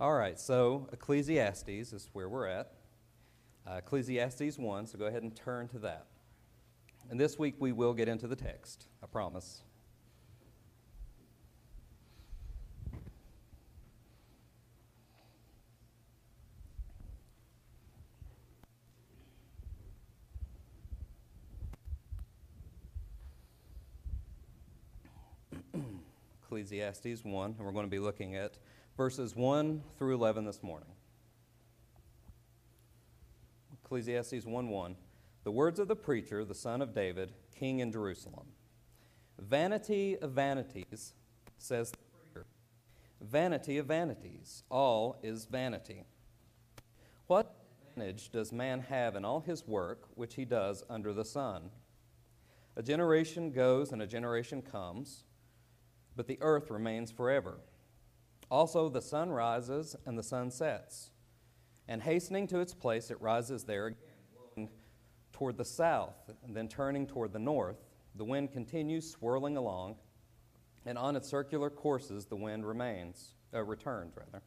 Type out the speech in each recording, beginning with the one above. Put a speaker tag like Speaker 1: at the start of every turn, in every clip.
Speaker 1: All right, so Ecclesiastes is where we're at. Uh, Ecclesiastes 1, so go ahead and turn to that. And this week we will get into the text, I promise. Ecclesiastes 1, and we're going to be looking at verses 1 through 11 this morning. Ecclesiastes 1 1. The words of the preacher, the son of David, king in Jerusalem. Vanity of vanities, says the preacher. Vanity of vanities, all is vanity. What advantage does man have in all his work which he does under the sun? A generation goes and a generation comes but the earth remains forever. Also, the sun rises and the sun sets, and hastening to its place, it rises there again, toward the south, and then turning toward the north. The wind continues swirling along, and on its circular courses, the wind remains, uh, returns rather.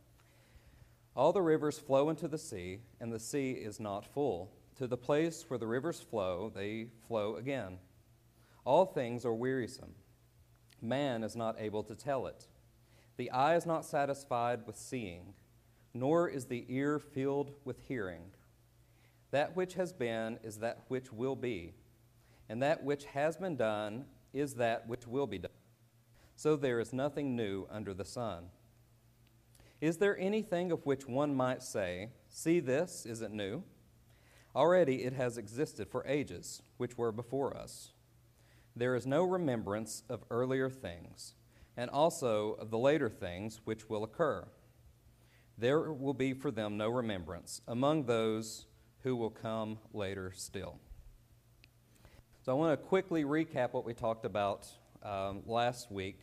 Speaker 1: All the rivers flow into the sea, and the sea is not full. To the place where the rivers flow, they flow again. All things are wearisome man is not able to tell it. The eye is not satisfied with seeing, nor is the ear filled with hearing. That which has been is that which will be, and that which has been done is that which will be done. So there is nothing new under the sun. Is there anything of which one might say, See this, is it new? Already it has existed for ages, which were before us. There is no remembrance of earlier things, and also of the later things which will occur. There will be for them no remembrance among those who will come later still. So I want to quickly recap what we talked about um, last week.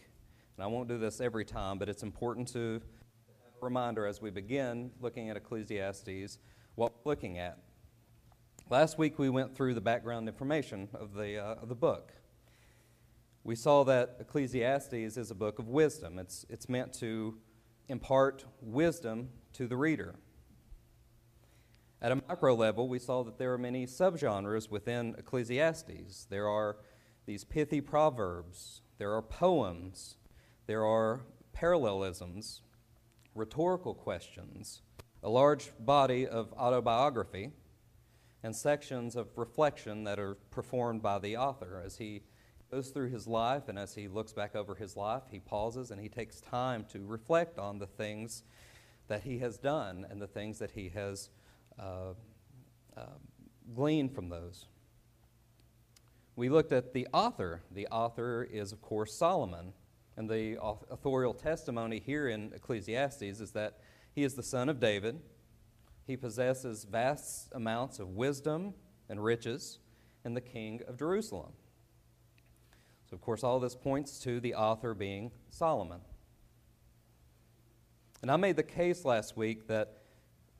Speaker 1: And I won't do this every time, but it's important to have a reminder as we begin looking at Ecclesiastes what we're looking at. Last week we went through the background information of the, uh, of the book. We saw that Ecclesiastes is a book of wisdom. It's, it's meant to impart wisdom to the reader. At a micro level, we saw that there are many subgenres within Ecclesiastes. There are these pithy proverbs, there are poems, there are parallelisms, rhetorical questions, a large body of autobiography, and sections of reflection that are performed by the author as he goes through his life, and as he looks back over his life, he pauses and he takes time to reflect on the things that he has done and the things that he has uh, uh, gleaned from those. We looked at the author. The author is, of course, Solomon. And the authorial testimony here in Ecclesiastes is that he is the son of David. He possesses vast amounts of wisdom and riches, and the king of Jerusalem. So, of course, all this points to the author being Solomon. And I made the case last week that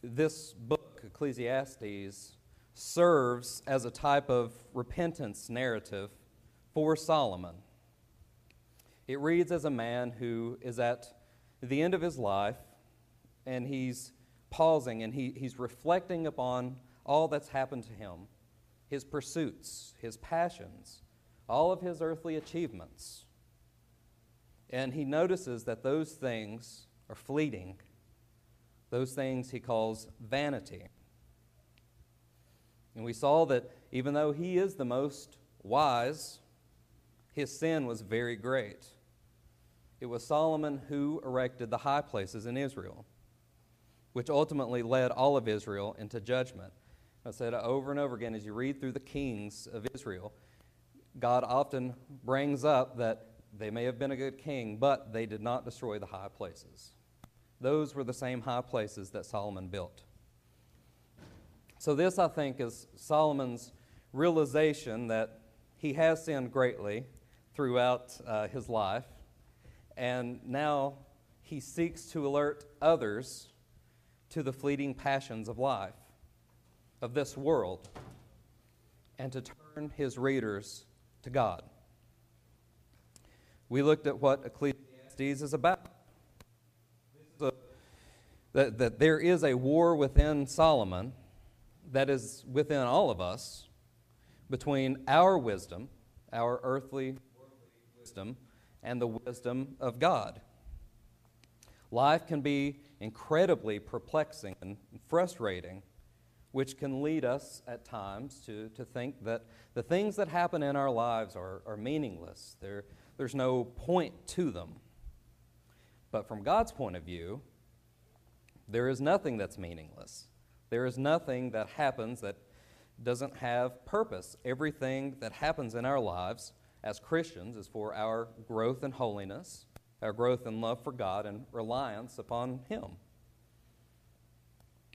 Speaker 1: this book, Ecclesiastes, serves as a type of repentance narrative for Solomon. It reads as a man who is at the end of his life and he's pausing and he, he's reflecting upon all that's happened to him his pursuits, his passions, all of his earthly achievements. And he notices that those things are fleeting. Those things he calls vanity. And we saw that even though he is the most wise, his sin was very great. It was Solomon who erected the high places in Israel, which ultimately led all of Israel into judgment. I said over and over again as you read through the kings of Israel, God often brings up that they may have been a good king, but they did not destroy the high places. Those were the same high places that Solomon built. So, this, I think, is Solomon's realization that he has sinned greatly throughout uh, his life, and now he seeks to alert others to the fleeting passions of life, of this world, and to turn his readers to God. We looked at what Ecclesiastes is about. That, that there is a war within Solomon that is within all of us between our wisdom, our earthly wisdom, and the wisdom of God. Life can be incredibly perplexing and frustrating, which can lead us at times to, to think that the things that happen in our lives are, are meaningless. There, there's no point to them. But from God's point of view, there is nothing that's meaningless. There is nothing that happens that doesn't have purpose. Everything that happens in our lives as Christians is for our growth in holiness, our growth in love for God, and reliance upon Him.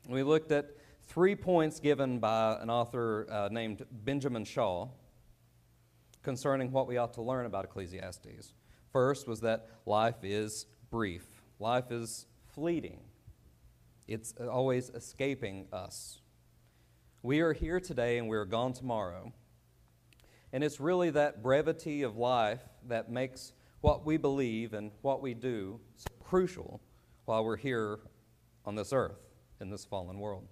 Speaker 1: We looked at three points given by an author uh, named Benjamin Shaw concerning what we ought to learn about Ecclesiastes. First was that life is brief, life is fleeting, it's always escaping us. We are here today and we're gone tomorrow. And it's really that brevity of life that makes what we believe and what we do so crucial while we're here on this earth in this fallen world.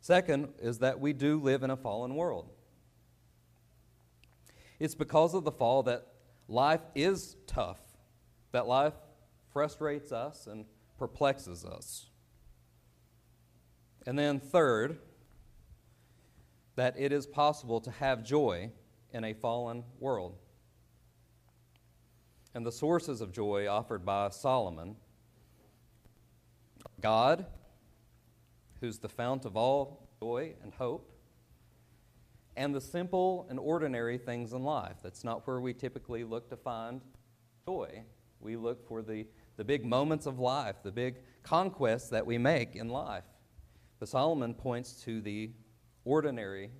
Speaker 1: Second is that we do live in a fallen world. It's because of the fall that life is tough, that life frustrates us and perplexes us. And then, third, that it is possible to have joy in a fallen world. And the sources of joy offered by Solomon God, who's the fount of all joy and hope, and the simple and ordinary things in life. That's not where we typically look to find joy. We look for the, the big moments of life, the big conquests that we make in life. But Solomon points to the ordinary,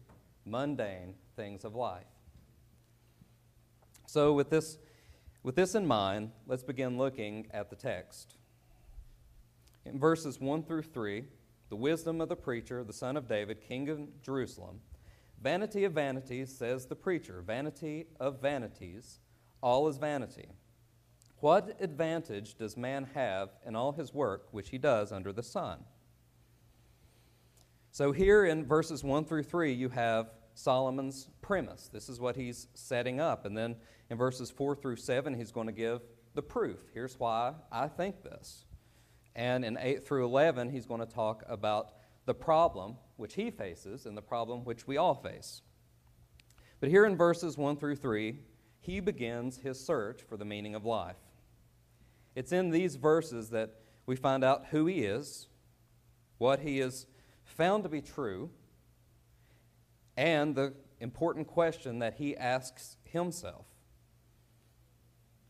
Speaker 1: mundane things of life. So, with this, with this in mind, let's begin looking at the text. In verses 1 through 3, the wisdom of the preacher, the son of David, king of Jerusalem. Vanity of vanities, says the preacher, vanity of vanities, all is vanity. What advantage does man have in all his work which he does under the sun? So, here in verses 1 through 3, you have Solomon's premise. This is what he's setting up. And then in verses 4 through 7, he's going to give the proof. Here's why I think this. And in 8 through 11, he's going to talk about the problem which he faces and the problem which we all face. But here in verses 1 through 3, he begins his search for the meaning of life. It's in these verses that we find out who he is, what he is found to be true, and the important question that he asks himself.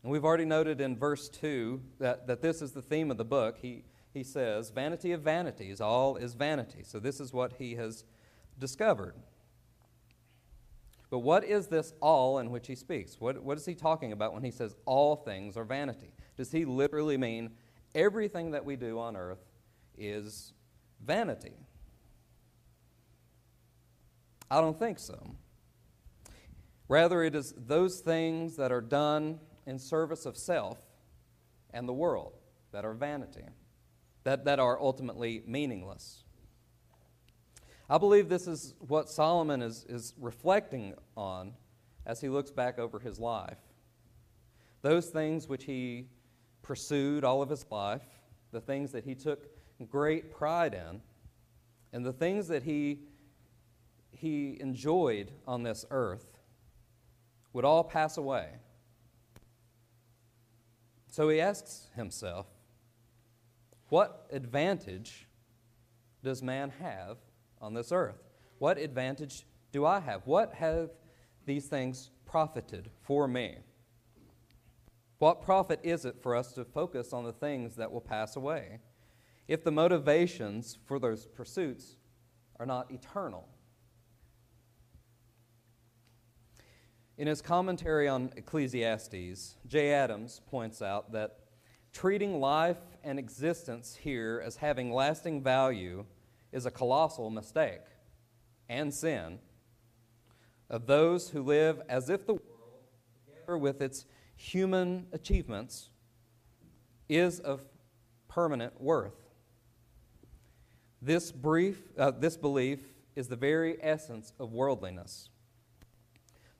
Speaker 1: And we've already noted in verse 2 that, that this is the theme of the book. He, he says, Vanity of vanities, all is vanity. So this is what he has discovered. But what is this all in which he speaks? What, what is he talking about when he says all things are vanity? Does he literally mean everything that we do on earth is vanity? I don't think so. Rather, it is those things that are done in service of self and the world that are vanity, that, that are ultimately meaningless. I believe this is what Solomon is, is reflecting on as he looks back over his life. Those things which he pursued all of his life, the things that he took great pride in, and the things that he he enjoyed on this earth would all pass away. So he asks himself, what advantage does man have on this earth? What advantage do I have? What have these things profited for me? What profit is it for us to focus on the things that will pass away if the motivations for those pursuits are not eternal? In his commentary on Ecclesiastes, Jay Adams points out that treating life and existence here as having lasting value is a colossal mistake and sin of those who live as if the world, together with its human achievements, is of permanent worth. This, brief, uh, this belief is the very essence of worldliness.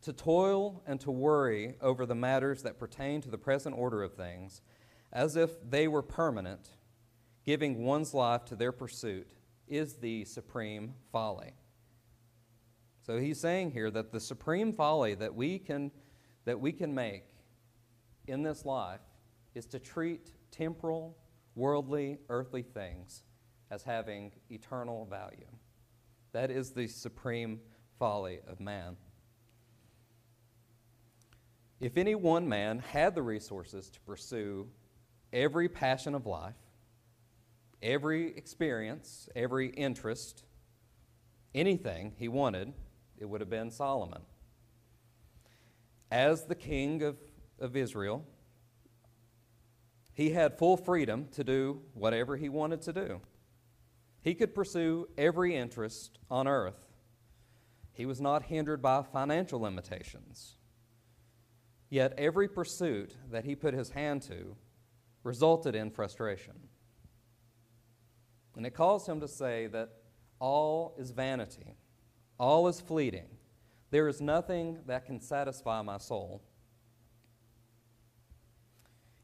Speaker 1: To toil and to worry over the matters that pertain to the present order of things, as if they were permanent, giving one's life to their pursuit, is the supreme folly. So he's saying here that the supreme folly that we can, that we can make in this life is to treat temporal, worldly, earthly things as having eternal value. That is the supreme folly of man. If any one man had the resources to pursue every passion of life, every experience, every interest, anything he wanted, it would have been Solomon. As the king of, of Israel, he had full freedom to do whatever he wanted to do. He could pursue every interest on earth. He was not hindered by financial limitations. Yet every pursuit that he put his hand to resulted in frustration. And it caused him to say that all is vanity, all is fleeting. There is nothing that can satisfy my soul.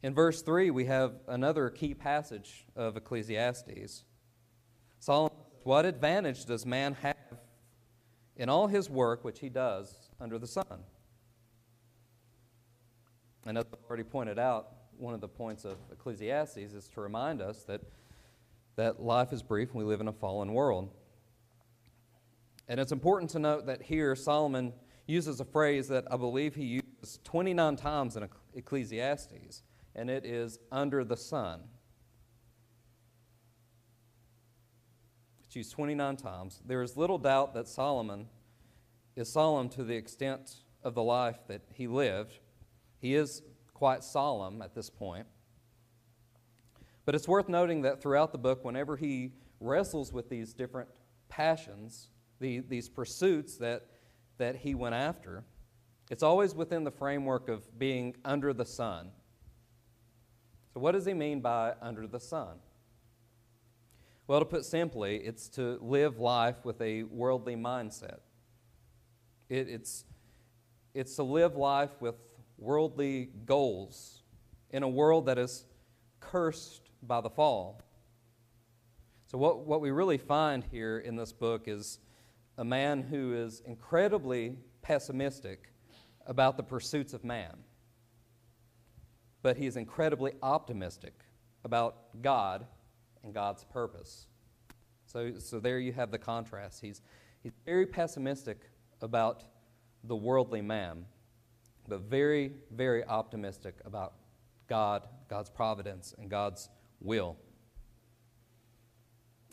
Speaker 1: In verse 3, we have another key passage of Ecclesiastes. Solomon What advantage does man have in all his work which he does under the sun? And as I've already pointed out, one of the points of Ecclesiastes is to remind us that, that life is brief and we live in a fallen world. And it's important to note that here Solomon uses a phrase that I believe he uses 29 times in Ecclesiastes, and it is under the sun. It's used 29 times. There is little doubt that Solomon is solemn to the extent of the life that he lived. He is quite solemn at this point. But it's worth noting that throughout the book, whenever he wrestles with these different passions, the, these pursuits that, that he went after, it's always within the framework of being under the sun. So, what does he mean by under the sun? Well, to put simply, it's to live life with a worldly mindset. It, it's, it's to live life with worldly goals in a world that is cursed by the fall. So, what, what we really find here in this book is a man who is incredibly pessimistic about the pursuits of man, but he is incredibly optimistic about God and God's purpose. So, so there you have the contrast. He's, he's very pessimistic about the worldly man, but very, very optimistic about God, God's providence, and God's will.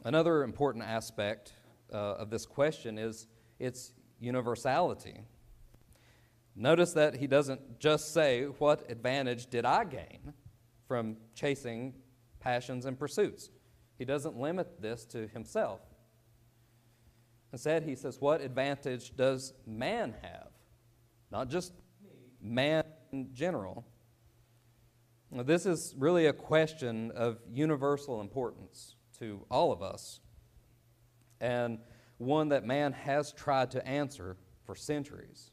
Speaker 1: Another important aspect uh, of this question is its universality. Notice that he doesn't just say, What advantage did I gain from chasing passions and pursuits? He doesn't limit this to himself. Instead, he says, What advantage does man have? Not just man in general. Now, this is really a question of universal importance to all of us, and one that man has tried to answer for centuries.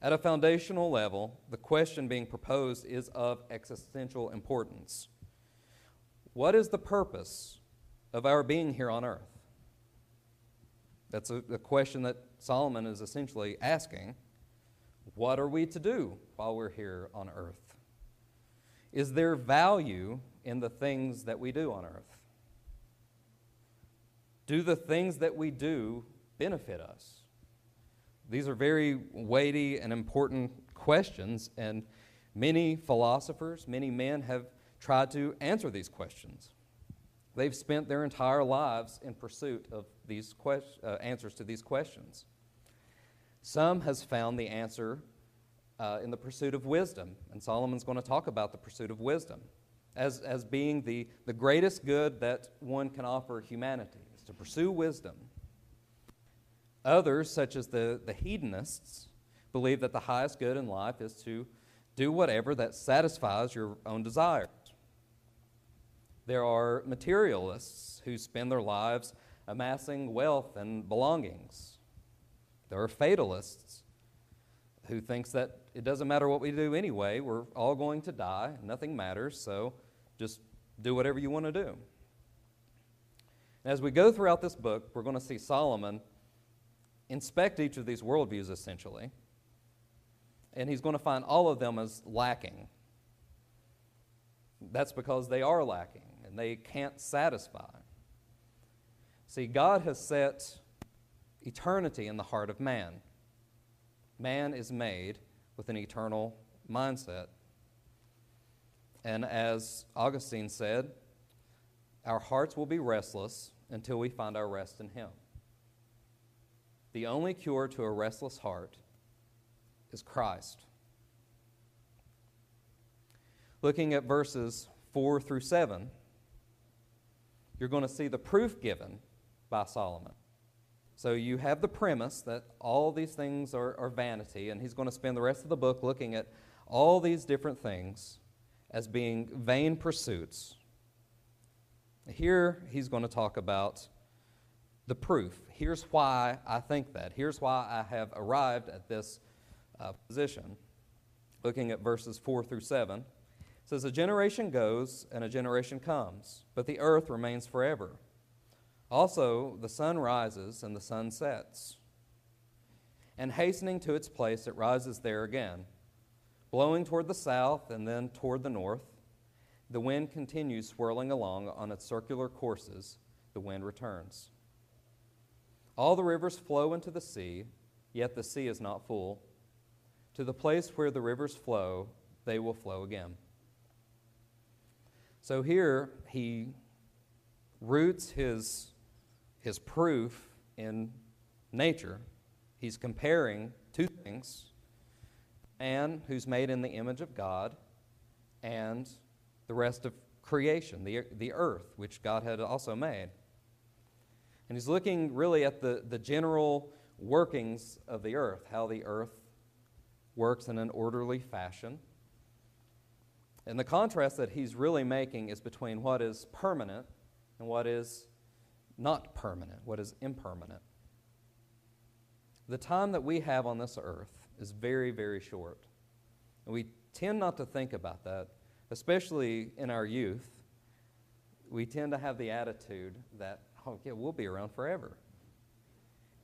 Speaker 1: At a foundational level, the question being proposed is of existential importance. What is the purpose of our being here on earth? That's a, a, question that Solomon is essentially asking. What are we to do while we're here on earth? Is there value in the things that we do on earth? Do the things that we do benefit us? These are very weighty and important questions, and many philosophers, many men have tried to answer these questions. They've spent their entire lives in pursuit of these quest- uh, answers to these questions. Some has found the answer uh, in the pursuit of wisdom, and Solomon's going to talk about the pursuit of wisdom as, as being the, the greatest good that one can offer humanity, is to pursue wisdom. Others, such as the, the hedonists, believe that the highest good in life is to do whatever that satisfies your own desires. There are materialists who spend their lives amassing wealth and belongings. There are fatalists who thinks that it doesn't matter what we do anyway, we're all going to die, nothing matters, so just do whatever you want to do. As we go throughout this book, we're going to see Solomon inspect each of these worldviews essentially, and he's going to find all of them as lacking. That's because they are lacking and they can't satisfy. See, God has set eternity in the heart of man. Man is made with an eternal mindset. And as Augustine said, our hearts will be restless until we find our rest in Him. The only cure to a restless heart is Christ. Looking at verses 4 through 7, you're going to see the proof given by Solomon. So you have the premise that all these things are, are vanity, and he's going to spend the rest of the book looking at all these different things as being vain pursuits. Here he's going to talk about the proof. Here's why I think that. Here's why I have arrived at this uh, position. Looking at verses 4 through 7, it says, A generation goes and a generation comes, but the earth remains forever. Also, the sun rises and the sun sets. And hastening to its place, it rises there again, blowing toward the south and then toward the north. The wind continues swirling along on its circular courses. The wind returns. All the rivers flow into the sea, yet the sea is not full. To the place where the rivers flow, they will flow again. So here he roots his his proof in nature. He's comparing two things man who's made in the image of God and the rest of creation, the, the earth, which God had also made. And he's looking really at the, the general workings of the earth, how the earth works in an orderly fashion. And the contrast that he's really making is between what is permanent and what is not permanent, what is impermanent. The time that we have on this earth is very, very short. And we tend not to think about that, especially in our youth. We tend to have the attitude that, oh, yeah, we'll be around forever.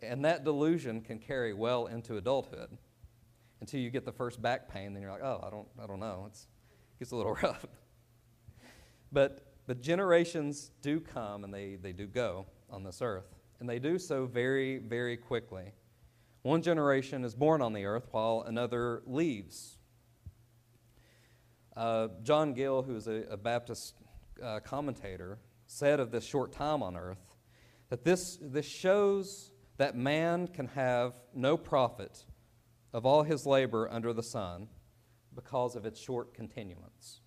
Speaker 1: And that delusion can carry well into adulthood until you get the first back pain, then you're like, oh, I don't, I don't know. It's, it gets a little rough. but but generations do come and they, they do go on this earth. And they do so very, very quickly. One generation is born on the earth while another leaves. Uh, John Gill, who is a, a Baptist uh, commentator, said of this short time on earth that this, this shows that man can have no profit of all his labor under the sun because of its short continuance.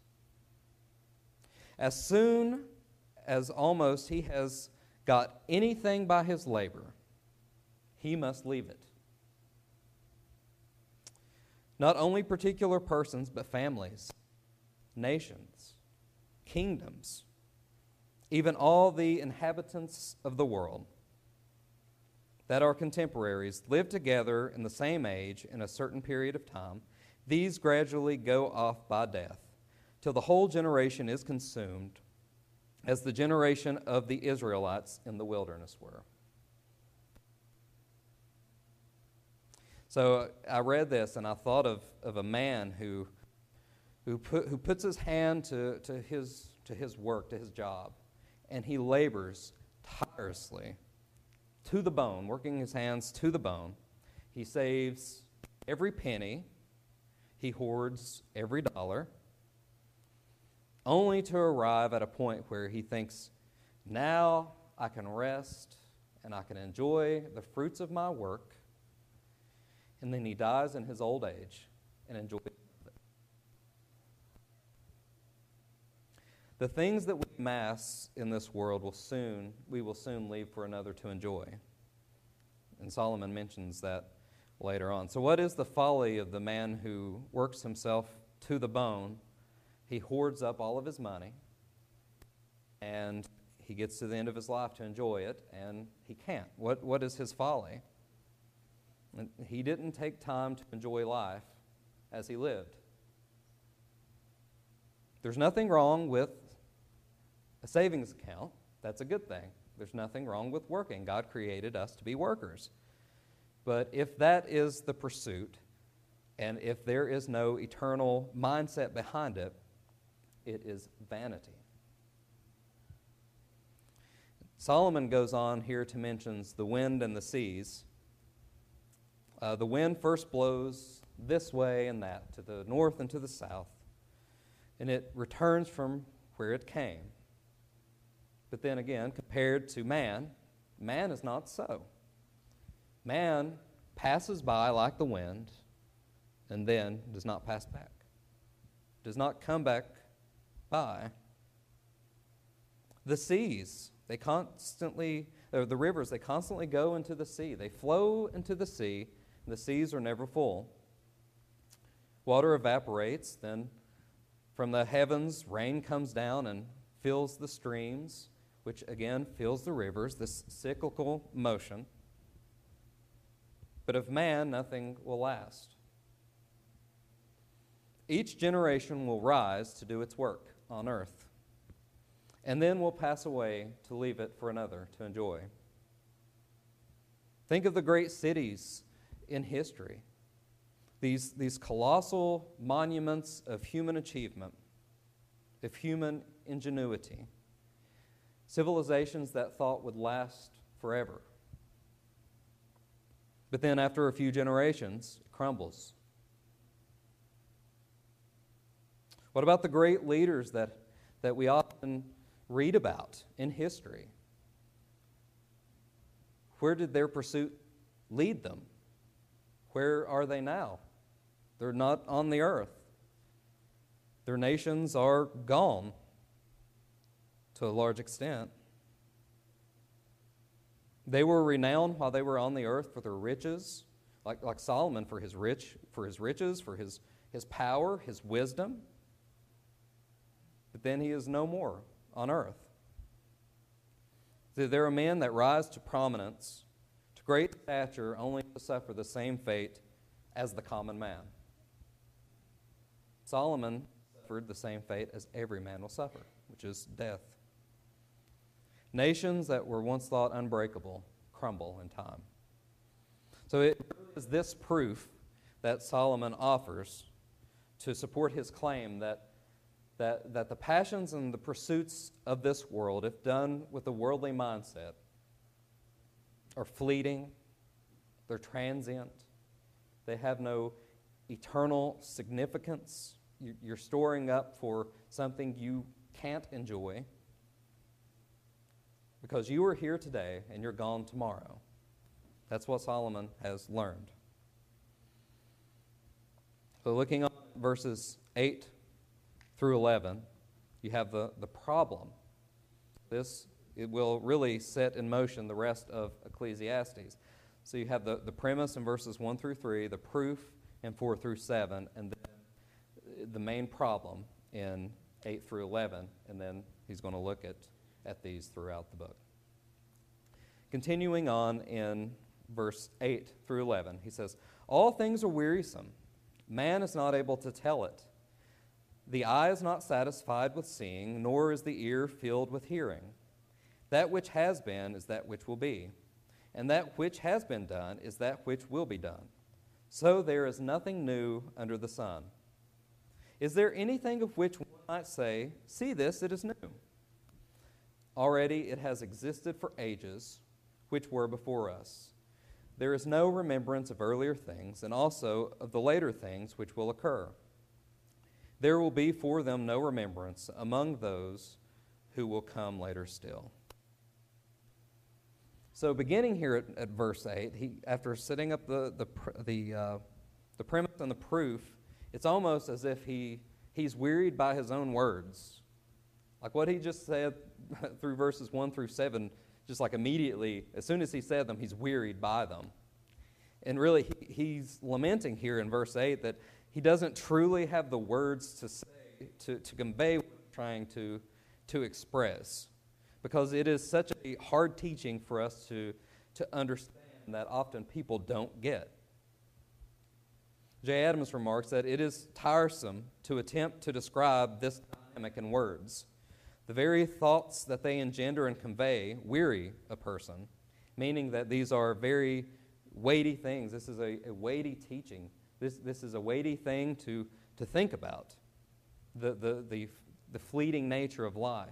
Speaker 1: As soon as almost he has got anything by his labor, he must leave it. Not only particular persons, but families, nations, kingdoms, even all the inhabitants of the world that are contemporaries live together in the same age in a certain period of time. These gradually go off by death till the whole generation is consumed, as the generation of the Israelites in the wilderness were. So I read this and I thought of, of a man who, who, put, who puts his hand to, to, his, to his work, to his job, and he labors tirelessly to the bone, working his hands to the bone. He saves every penny, he hoards every dollar only to arrive at a point where he thinks, now I can rest and I can enjoy the fruits of my work. And then he dies in his old age and enjoys it. The things that we amass in this world will soon, we will soon leave for another to enjoy. And Solomon mentions that later on. So, what is the folly of the man who works himself to the bone? He hoards up all of his money. and he gets to the end of his life to enjoy it, and he can't. What, what is his folly? He didn't take time to enjoy life as he lived. There's nothing wrong with a savings account. That's a good thing. There's nothing wrong with working. God created us to be workers. But if that is the pursuit, and if there is no eternal mindset behind it, it is vanity. Solomon goes on here to mention the wind and the seas. Uh, the wind first blows this way and that, to the north and to the south, and it returns from where it came. But then again, compared to man, man is not so. Man passes by like the wind and then does not pass back, does not come back by. The seas, they constantly, or the rivers, they constantly go into the sea. They flow into the sea, and the seas are never full. Water evaporates, then from the heavens, rain comes down and fills the streams, which again fills the rivers, this cyclical motion. But of man, nothing will last. Each generation will rise to do its work on earth, and then we'll pass away to leave it for another to enjoy. Think of the great cities in history, these, these colossal monuments of human achievement, of human ingenuity, civilizations that thought would last forever. But then, after a few generations, it crumbles What about the great leaders that, that we often read about in history? Where did their pursuit lead them? Where are they now? They're not on the earth. Their nations are gone to a large extent. They were renowned while they were on the earth for their riches, like, like Solomon for his rich, for his riches, for his, his power, his wisdom but then he is no more on earth. There are men that rise to prominence, to great stature, only to suffer the same fate as the common man. Solomon suffered the same fate as every man will suffer, which is death. Nations that were once thought unbreakable crumble in time. So it is this proof that Solomon offers to support his claim that that, that the passions and the pursuits of this world, if done with a worldly mindset, are fleeting, they're transient, they have no eternal significance. You're storing up for something you can't enjoy because you are here today and you're gone tomorrow. That's what Solomon has learned. So, looking at verses 8 through 11, you have the, the problem. This it will really set in motion the rest of Ecclesiastes. So you have the, the premise in verses 1 through 3, the proof in 4 through 7, and then the main problem in 8 through 11, and then he's going to look at, at these throughout the book. Continuing on in verse 8 through 11, he says, All things are wearisome. Man is not able to tell it. The eye is not satisfied with seeing, nor is the ear filled with hearing. That which has been is that which will be, and that which has been done is that which will be done. So there is nothing new under the sun. Is there anything of which one might say, See this, it is new? Already it has existed for ages, which were before us. There is no remembrance of earlier things, and also of the later things which will occur. There will be for them no remembrance among those who will come later still. So, beginning here at, at verse 8, he, after setting up the, the, the, uh, the premise and the proof, it's almost as if he, he's wearied by his own words. Like what he just said through verses 1 through 7, just like immediately, as soon as he said them, he's wearied by them. And really, he, he's lamenting here in verse 8 that he doesn't truly have the words to say, to, to convey what he's trying to, to express. because it is such a hard teaching for us to, to understand that often people don't get. Jay Adams remarks that it is tiresome to attempt to describe this dynamic in words. The very thoughts that they engender and convey weary a person, meaning that these are very weighty things. This is a, a weighty teaching. This, this is a weighty thing to, to think about the, the, the, the fleeting nature of life.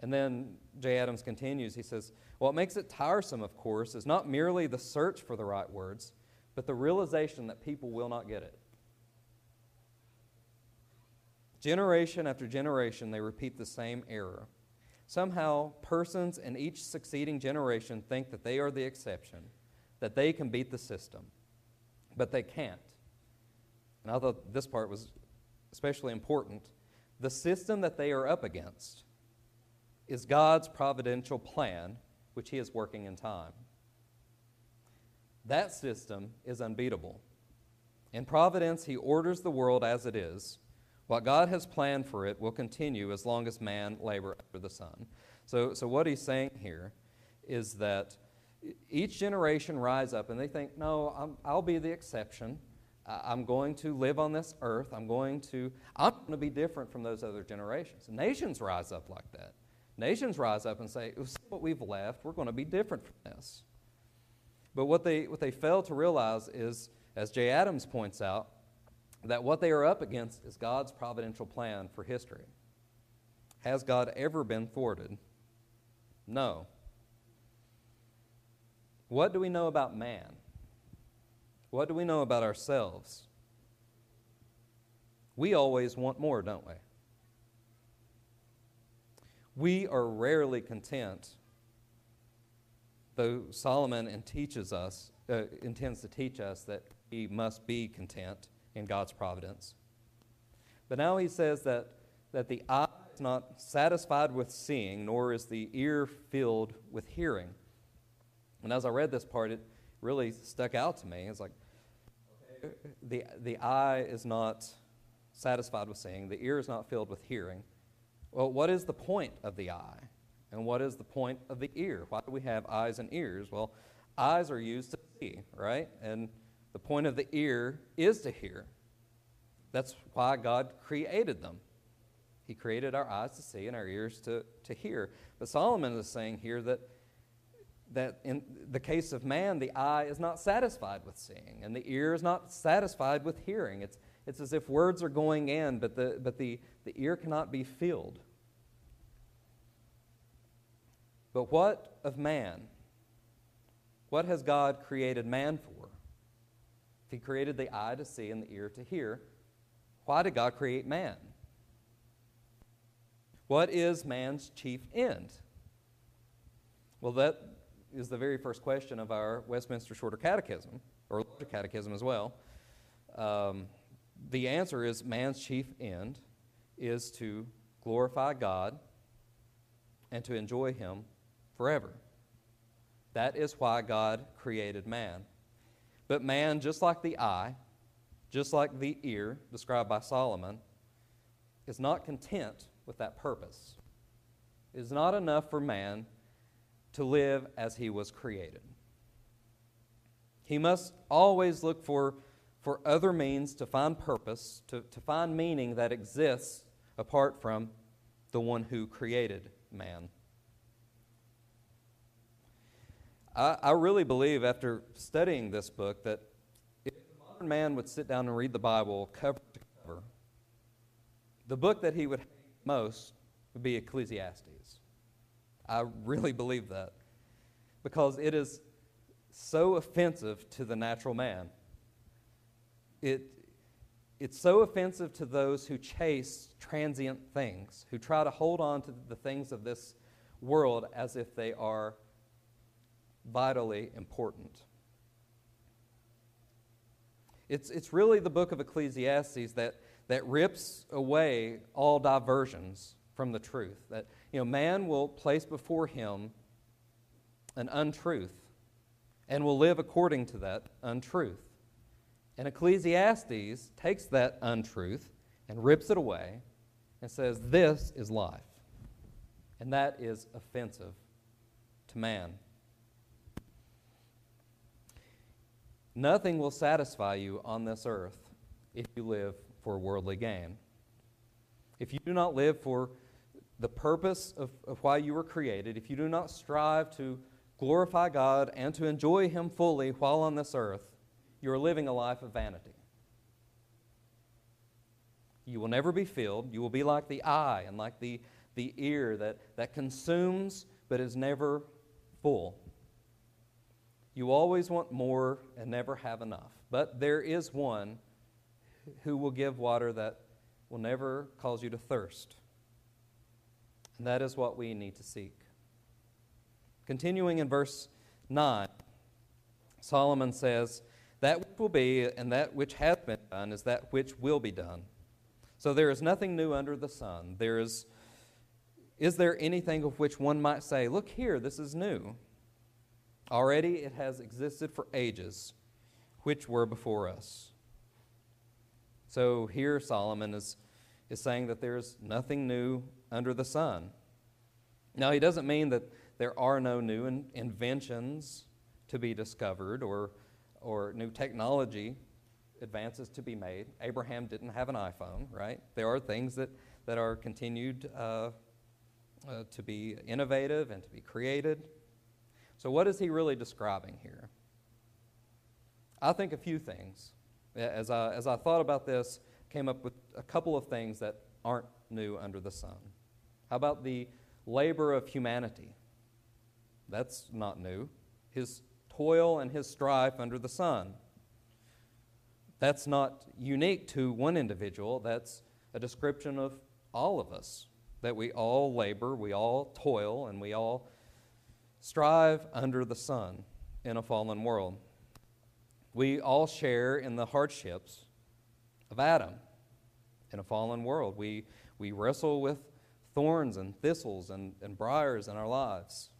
Speaker 1: And then Jay Adams continues. He says, What makes it tiresome, of course, is not merely the search for the right words, but the realization that people will not get it. Generation after generation, they repeat the same error. Somehow, persons in each succeeding generation think that they are the exception, that they can beat the system, but they can't. And I thought this part was especially important. The system that they are up against is God's providential plan, which He is working in time. That system is unbeatable. In providence, He orders the world as it is. What God has planned for it will continue as long as man labor under the sun. So, so what he's saying here is that each generation rise up and they think, no, i will be the exception. I'm going to live on this earth. I'm going to, I'm going to be different from those other generations. Nations rise up like that. Nations rise up and say, see what we've left, we're going to be different from this. But what they, what they fail to realize is, as Jay Adams points out, that what they are up against is God's providential plan for history. Has God ever been thwarted? No. What do we know about man? What do we know about ourselves? We always want more, don't we? We are rarely content, though Solomon teaches us, uh, intends to teach us that we must be content in God's providence. But now he says that, that the eye is not satisfied with seeing, nor is the ear filled with hearing. And as I read this part, it really stuck out to me. It's like, the, the eye is not satisfied with seeing, the ear is not filled with hearing. Well, what is the point of the eye? And what is the point of the ear? Why do we have eyes and ears? Well, eyes are used to see, right? And the point of the ear is to hear. That's why God created them. He created our eyes to see and our ears to, to hear. But Solomon is saying here that, that in the case of man, the eye is not satisfied with seeing, and the ear is not satisfied with hearing. It's, it's as if words are going in, but the, but the, the ear cannot be filled. But what of man? What has God created man for? If He created the eye to see and the ear to hear, why did God create man? What is man's chief end? Well, that is the very first question of our Westminster Shorter Catechism, or Larger Catechism as well. Um, the answer is man's chief end is to glorify God and to enjoy Him forever. That is why God created man. But man, just like the eye, just like the ear described by Solomon, is not content with that purpose. It is not enough for man to live as he was created. He must always look for, for other means to find purpose, to, to find meaning that exists apart from the one who created man. I, I really believe, after studying this book, that if the modern man would sit down and read the Bible cover to cover, the book that he would most would be Ecclesiastes. I really believe that because it is so offensive to the natural man. It, it's so offensive to those who chase transient things, who try to hold on to the things of this world as if they are vitally important. It's, it's really the book of Ecclesiastes that, that rips away all diversions from the truth. That you know, man will place before him an untruth and will live according to that untruth. And Ecclesiastes takes that untruth and rips it away and says, This is life. And that is offensive to man. Nothing will satisfy you on this earth if you live for worldly gain. If you do not live for the purpose of, of why you were created, if you do not strive to glorify God and to enjoy Him fully while on this earth, you are living a life of vanity. You will never be filled. You will be like the eye and like the, the ear that, that consumes but is never full. You always want more and never have enough. But there is one who will give water that will never cause you to thirst. That is what we need to seek. Continuing in verse 9, Solomon says, That which will be and that which has been done is that which will be done. So there is nothing new under the sun. There is, is there anything of which one might say, Look here, this is new? Already it has existed for ages, which were before us. So here Solomon is, is saying that there's nothing new under the sun. Now, he doesn't mean that there are no new in, inventions to be discovered or, or new technology advances to be made. Abraham didn't have an iPhone, right? There are things that, that are continued uh, uh, to be innovative and to be created. So, what is he really describing here? I think a few things. As I, as I thought about this, came up with a couple of things that aren't new under the sun. How about the labor of humanity? That's not new. His toil and his strife under the sun. That's not unique to one individual. That's a description of all of us. That we all labor, we all toil, and we all strive under the sun in a fallen world. We all share in the hardships of Adam in a fallen world. We, we wrestle with thorns and thistles and, and briars in our lives.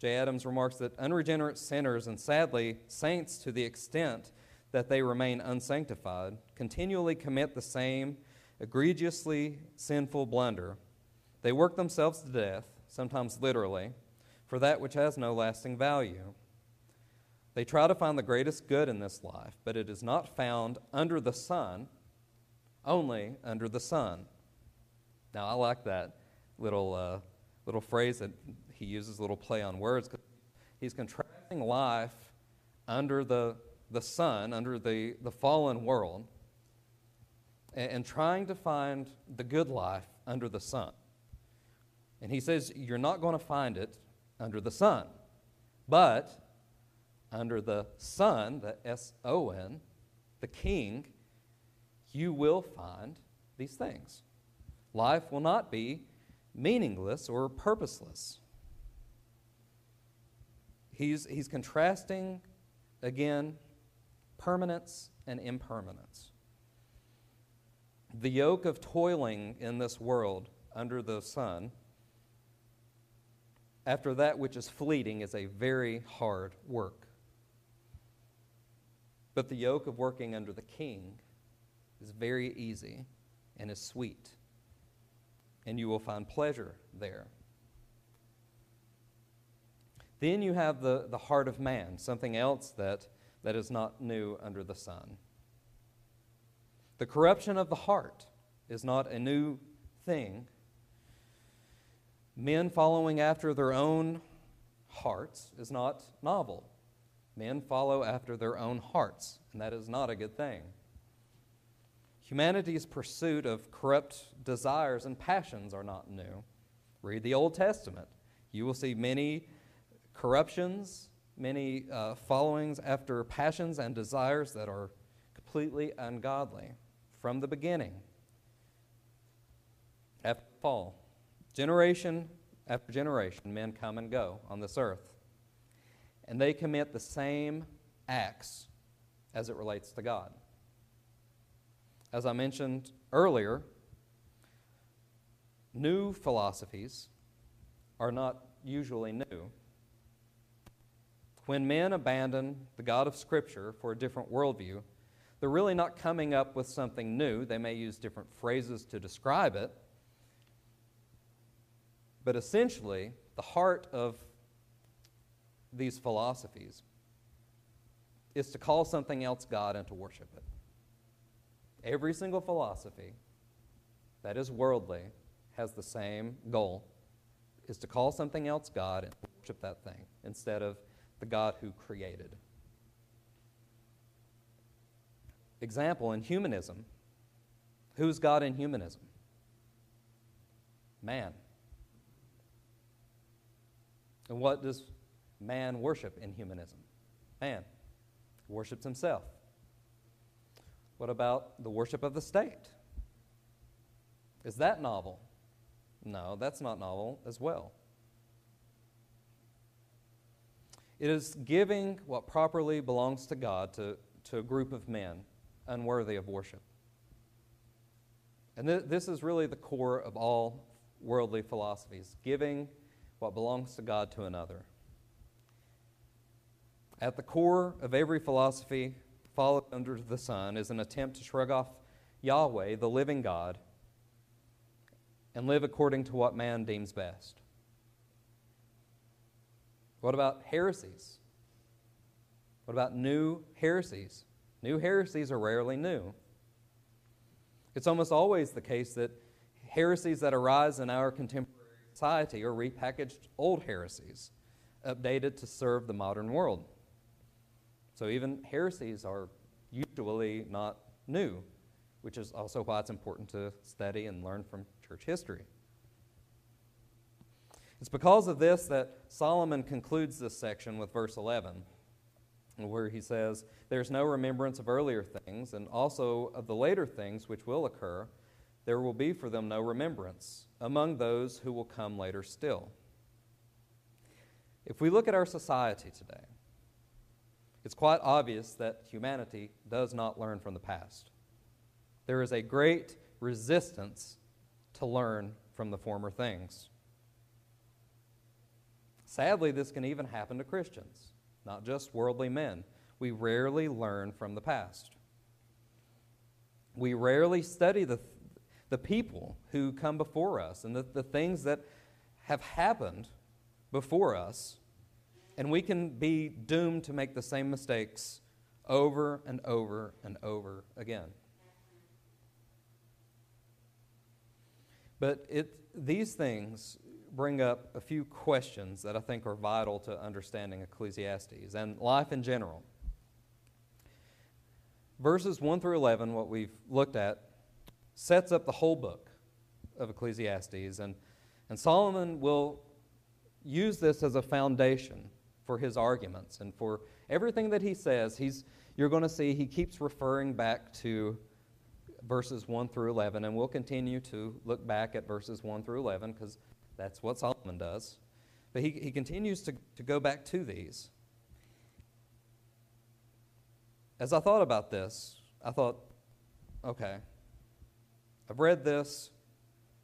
Speaker 1: Jay Adams remarks that unregenerate sinners, and sadly, saints to the extent that they remain unsanctified, continually commit the same egregiously sinful blunder. They work themselves to death, sometimes literally, for that which has no lasting value. They try to find the greatest good in this life, but it is not found under the sun, only under the sun. Now, I like that little, uh, little phrase that he uses, a little play on words. He's contrasting life under the, the sun, under the, the fallen world, and, and trying to find the good life under the sun. And he says, You're not going to find it under the sun, but under the sun, the S O N, the King, you will find these things. Life will not be meaningless or purposeless. He's, he's contrasting, again, permanence and impermanence. The yoke of toiling in this world under the sun, after that which is fleeting, is a very hard work. But the yoke of working under the king is very easy and is sweet and you will find pleasure there. Then you have the, the heart of man, something else that, that is not new under the sun. The corruption of the heart is not a new thing. Men following after their own hearts is not novel. Men follow after their own hearts, and that is not a good thing. Humanity's pursuit of corrupt desires and passions are not new. Read the Old Testament. You will see many corruptions, many uh, followings after passions and desires that are completely ungodly from the beginning. After fall, generation after generation, men come and go on this earth. And they commit the same acts as it relates to God. As I mentioned earlier, new philosophies are not usually new. When men abandon the God of Scripture for a different worldview, they're really not coming up with something new. They may use different phrases to describe it, But essentially, the heart of these philosophies is to call something else God and to worship it. Every single philosophy that is worldly has the same goal is to call something else God and worship that thing instead of the God who created. Example in humanism. Who's God in humanism? Man. And what does man worship in humanism? Man worships himself. What about the worship of the state? Is that novel? No, that's not novel as well. It is giving what properly belongs to God to, to a group of men unworthy of worship. And th- this is really the core of all worldly philosophies giving what belongs to God to another. At the core of every philosophy followed under the sun is an attempt to shrug off Yahweh, the living God, and live according to what man deems best. What about heresies? What about new heresies? New heresies are rarely new. It's almost always the case that heresies that arise in our contemporary society are repackaged old heresies, updated to serve the modern world. So even heresies are usually not new, which is also why it's important to study and learn from church history. It's because of this that Solomon concludes this section with verse 11, where he says, There's no remembrance of earlier things, and also of the later things which will occur. There will be for them no remembrance among those who will come later still. If we look at our society today, it's quite obvious that humanity does not learn from the past. There is a great resistance to learn from the former things. Sadly, this can even happen to Christians, not just worldly men. We rarely learn from the past. We rarely study the, the people who come before us and the, the things that have happened before us, and we can be doomed to make the same mistakes over and over and over again. But it, these things bring up a few questions that I think are vital to understanding Ecclesiastes and life in general. Verses 1 through 11, what we've looked at, sets up the whole book of Ecclesiastes. And, and Solomon will use this as a foundation for his arguments and for everything that he says. He's, you're going to see he keeps referring back to verses 1 through 11, and we'll continue to look back at verses 1 through 11 because that's what Solomon does. But he, he continues to, to go back to these. As I thought about this, I thought, okay, I've read this.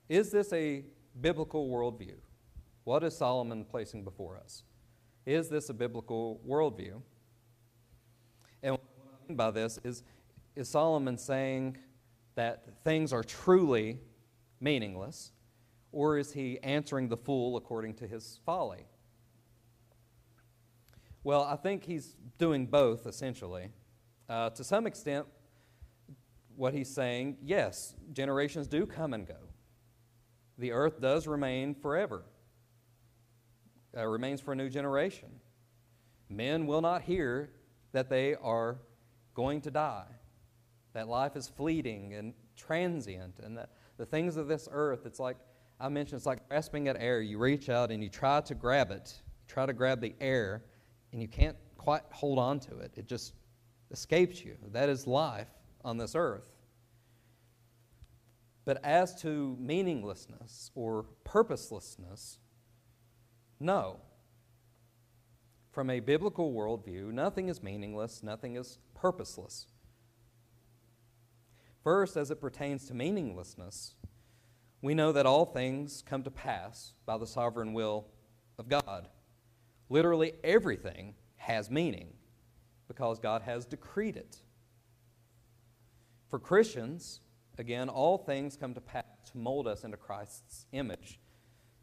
Speaker 1: Is this a biblical worldview? What is Solomon placing before us? Is this a biblical worldview? And what I mean by this is, is Solomon saying that things are truly meaningless, or is he answering the fool according to his folly? Well, I think he's doing both, essentially. Uh, to some extent, what he's saying, yes, generations do come and go. The earth does remain forever, uh, remains for a new generation. Men will not hear that they are going to die that life is fleeting and transient, and that the things of this earth, it's like I mentioned, it's like grasping at air. You reach out and you try to grab it, you try to grab the air, and you can't quite hold on to it. It just escapes you. That is life on this earth. But as to meaninglessness or purposelessness, no. From a biblical worldview, nothing is meaningless, nothing is purposeless. First, as it pertains to meaninglessness, we know that all things come to pass by the sovereign will of God. Literally everything has meaning because God has decreed it. For Christians, again, all things come to pass to mold us into Christ's image.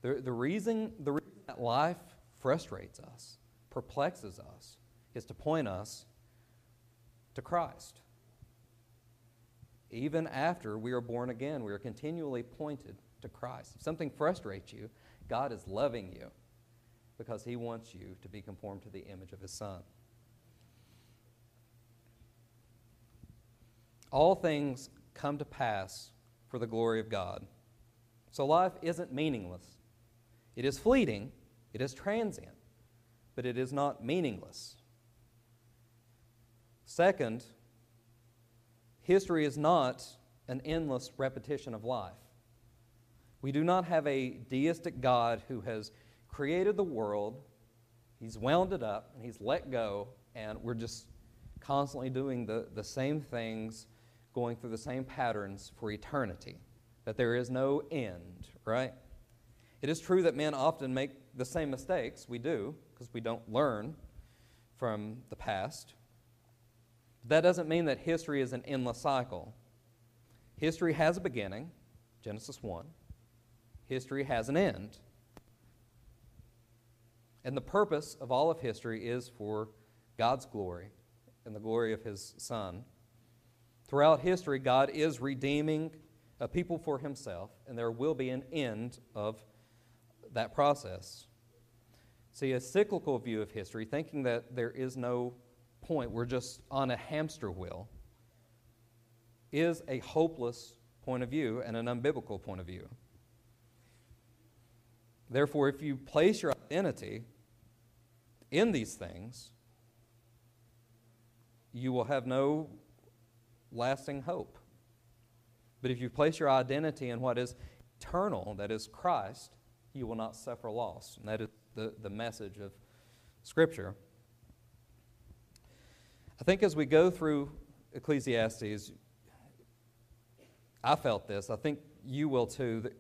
Speaker 1: The, the, reason, the life frustrates us, perplexes us, is to point us to Christ. Even after we are born again, we are continually pointed to Christ. If something frustrates you, God is loving you because He wants you to be conformed to the image of His Son. All things come to pass for the glory of God. So life isn't meaningless. It is fleeting, it is transient, but it is not meaningless. Second, history is not an endless repetition of life. We do not have a deistic God who has created the world, he's wound it up, and he's let go, and we're just constantly doing the, the same things, going through the same patterns for eternity. That there is no end, right? It is true that men often make the same mistakes. We do, because we don't learn from the past. That doesn't mean that history is an endless cycle. History has a beginning, Genesis 1. History has an end. And the purpose of all of history is for God's glory and the glory of His Son. Throughout history, God is redeeming a people for Himself, and there will be an end of that process. See, a cyclical view of history, thinking that there is no point, we're just on a hamster wheel, is a hopeless point of view and an unbiblical point of view. Therefore, if you place your identity in these things, you will have no lasting hope. But if you place your identity in what is eternal, that is Christ, you will not suffer loss. And that is the, the message of Scripture. I think as we go through Ecclesiastes, I felt this. I think you will too. The,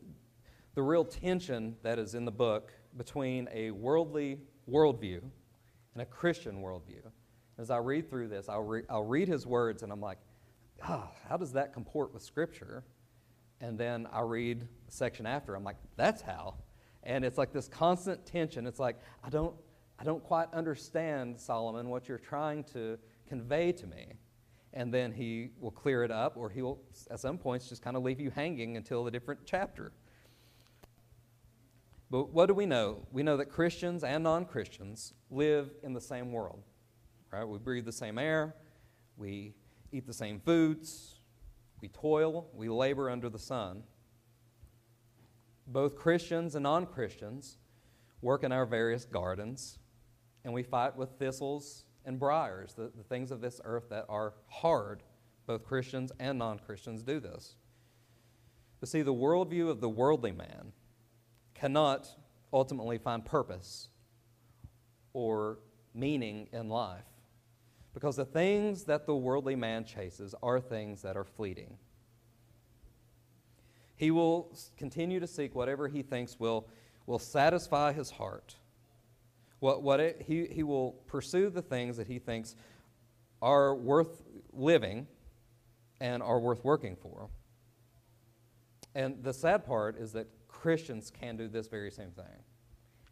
Speaker 1: the real tension that is in the book between a worldly worldview and a Christian worldview. As I read through this, I'll, re- I'll read his words and I'm like, ah, how does that comport with Scripture? And then I read the section after, I'm like, that's how. And it's like this constant tension. It's like, I don't, I don't quite understand, Solomon, what you're trying to convey to me. And then he will clear it up, or he will, at some points, just kind of leave you hanging until a different chapter. But what do we know? We know that Christians and non Christians live in the same world, right? We breathe the same air, we eat the same foods, we toil, we labor under the sun. Both Christians and non Christians work in our various gardens, and we fight with thistles and briars, the, the things of this earth that are hard. Both Christians and non Christians do this. But see, the worldview of the worldly man cannot ultimately find purpose or meaning in life. Because the things that the worldly man chases are things that are fleeting. He will continue to seek whatever he thinks will, will satisfy his heart. What, what it, he, he will pursue the things that he thinks are worth living and are worth working for. And the sad part is that Christians can do this very same thing.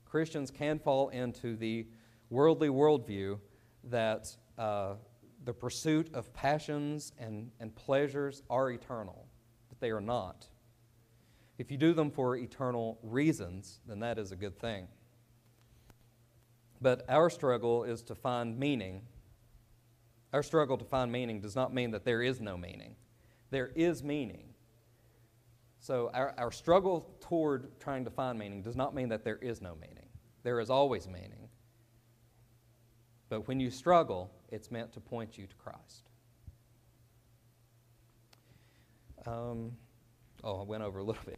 Speaker 1: Christians can fall into the worldly worldview that uh, the pursuit of passions and, and pleasures are eternal, but they are not. If you do them for eternal reasons, then that is a good thing. But our struggle is to find meaning. Our struggle to find meaning does not mean that there is no meaning. There is meaning. So our, our struggle toward trying to find meaning does not mean that there is no meaning. There is always meaning. But when you struggle, it's meant to point you to Christ. Um, oh, I went over a little bit.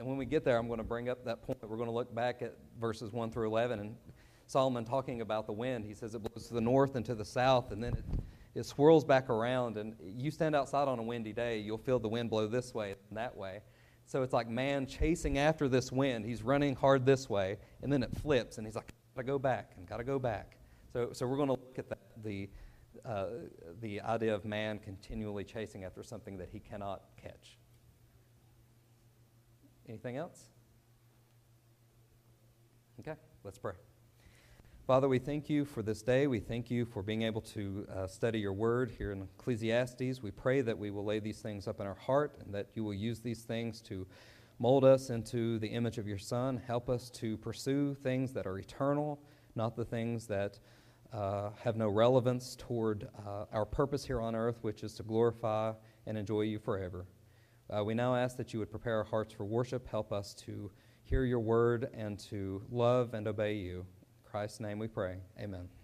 Speaker 1: and when we get there, I'm going to bring up that point. We're going to look back at verses 1 through 11 and Solomon talking about the wind. He says it blows to the north and to the south, and then it, it swirls back around. And you stand outside on a windy day, you'll feel the wind blow this way and that way. So it's like man chasing after this wind. He's running hard this way, and then it flips, and he's like, gotta go back and gotta go back. So, so we're going to look at that, the, uh, the idea of man continually chasing after something that he cannot catch. Anything else? Okay, let's pray. Father, we thank you for this day. We thank you for being able to uh, study your word here in Ecclesiastes. We pray that we will lay these things up in our heart and that you will use these things to mold us into the image of your Son. Help us to pursue things that are eternal, not the things that uh, have no relevance toward uh, our purpose here on earth, which is to glorify and enjoy you forever. Uh, we now ask that you would prepare our hearts for worship. Help us to hear your word and to love and obey you. In Christ's name we pray. Amen.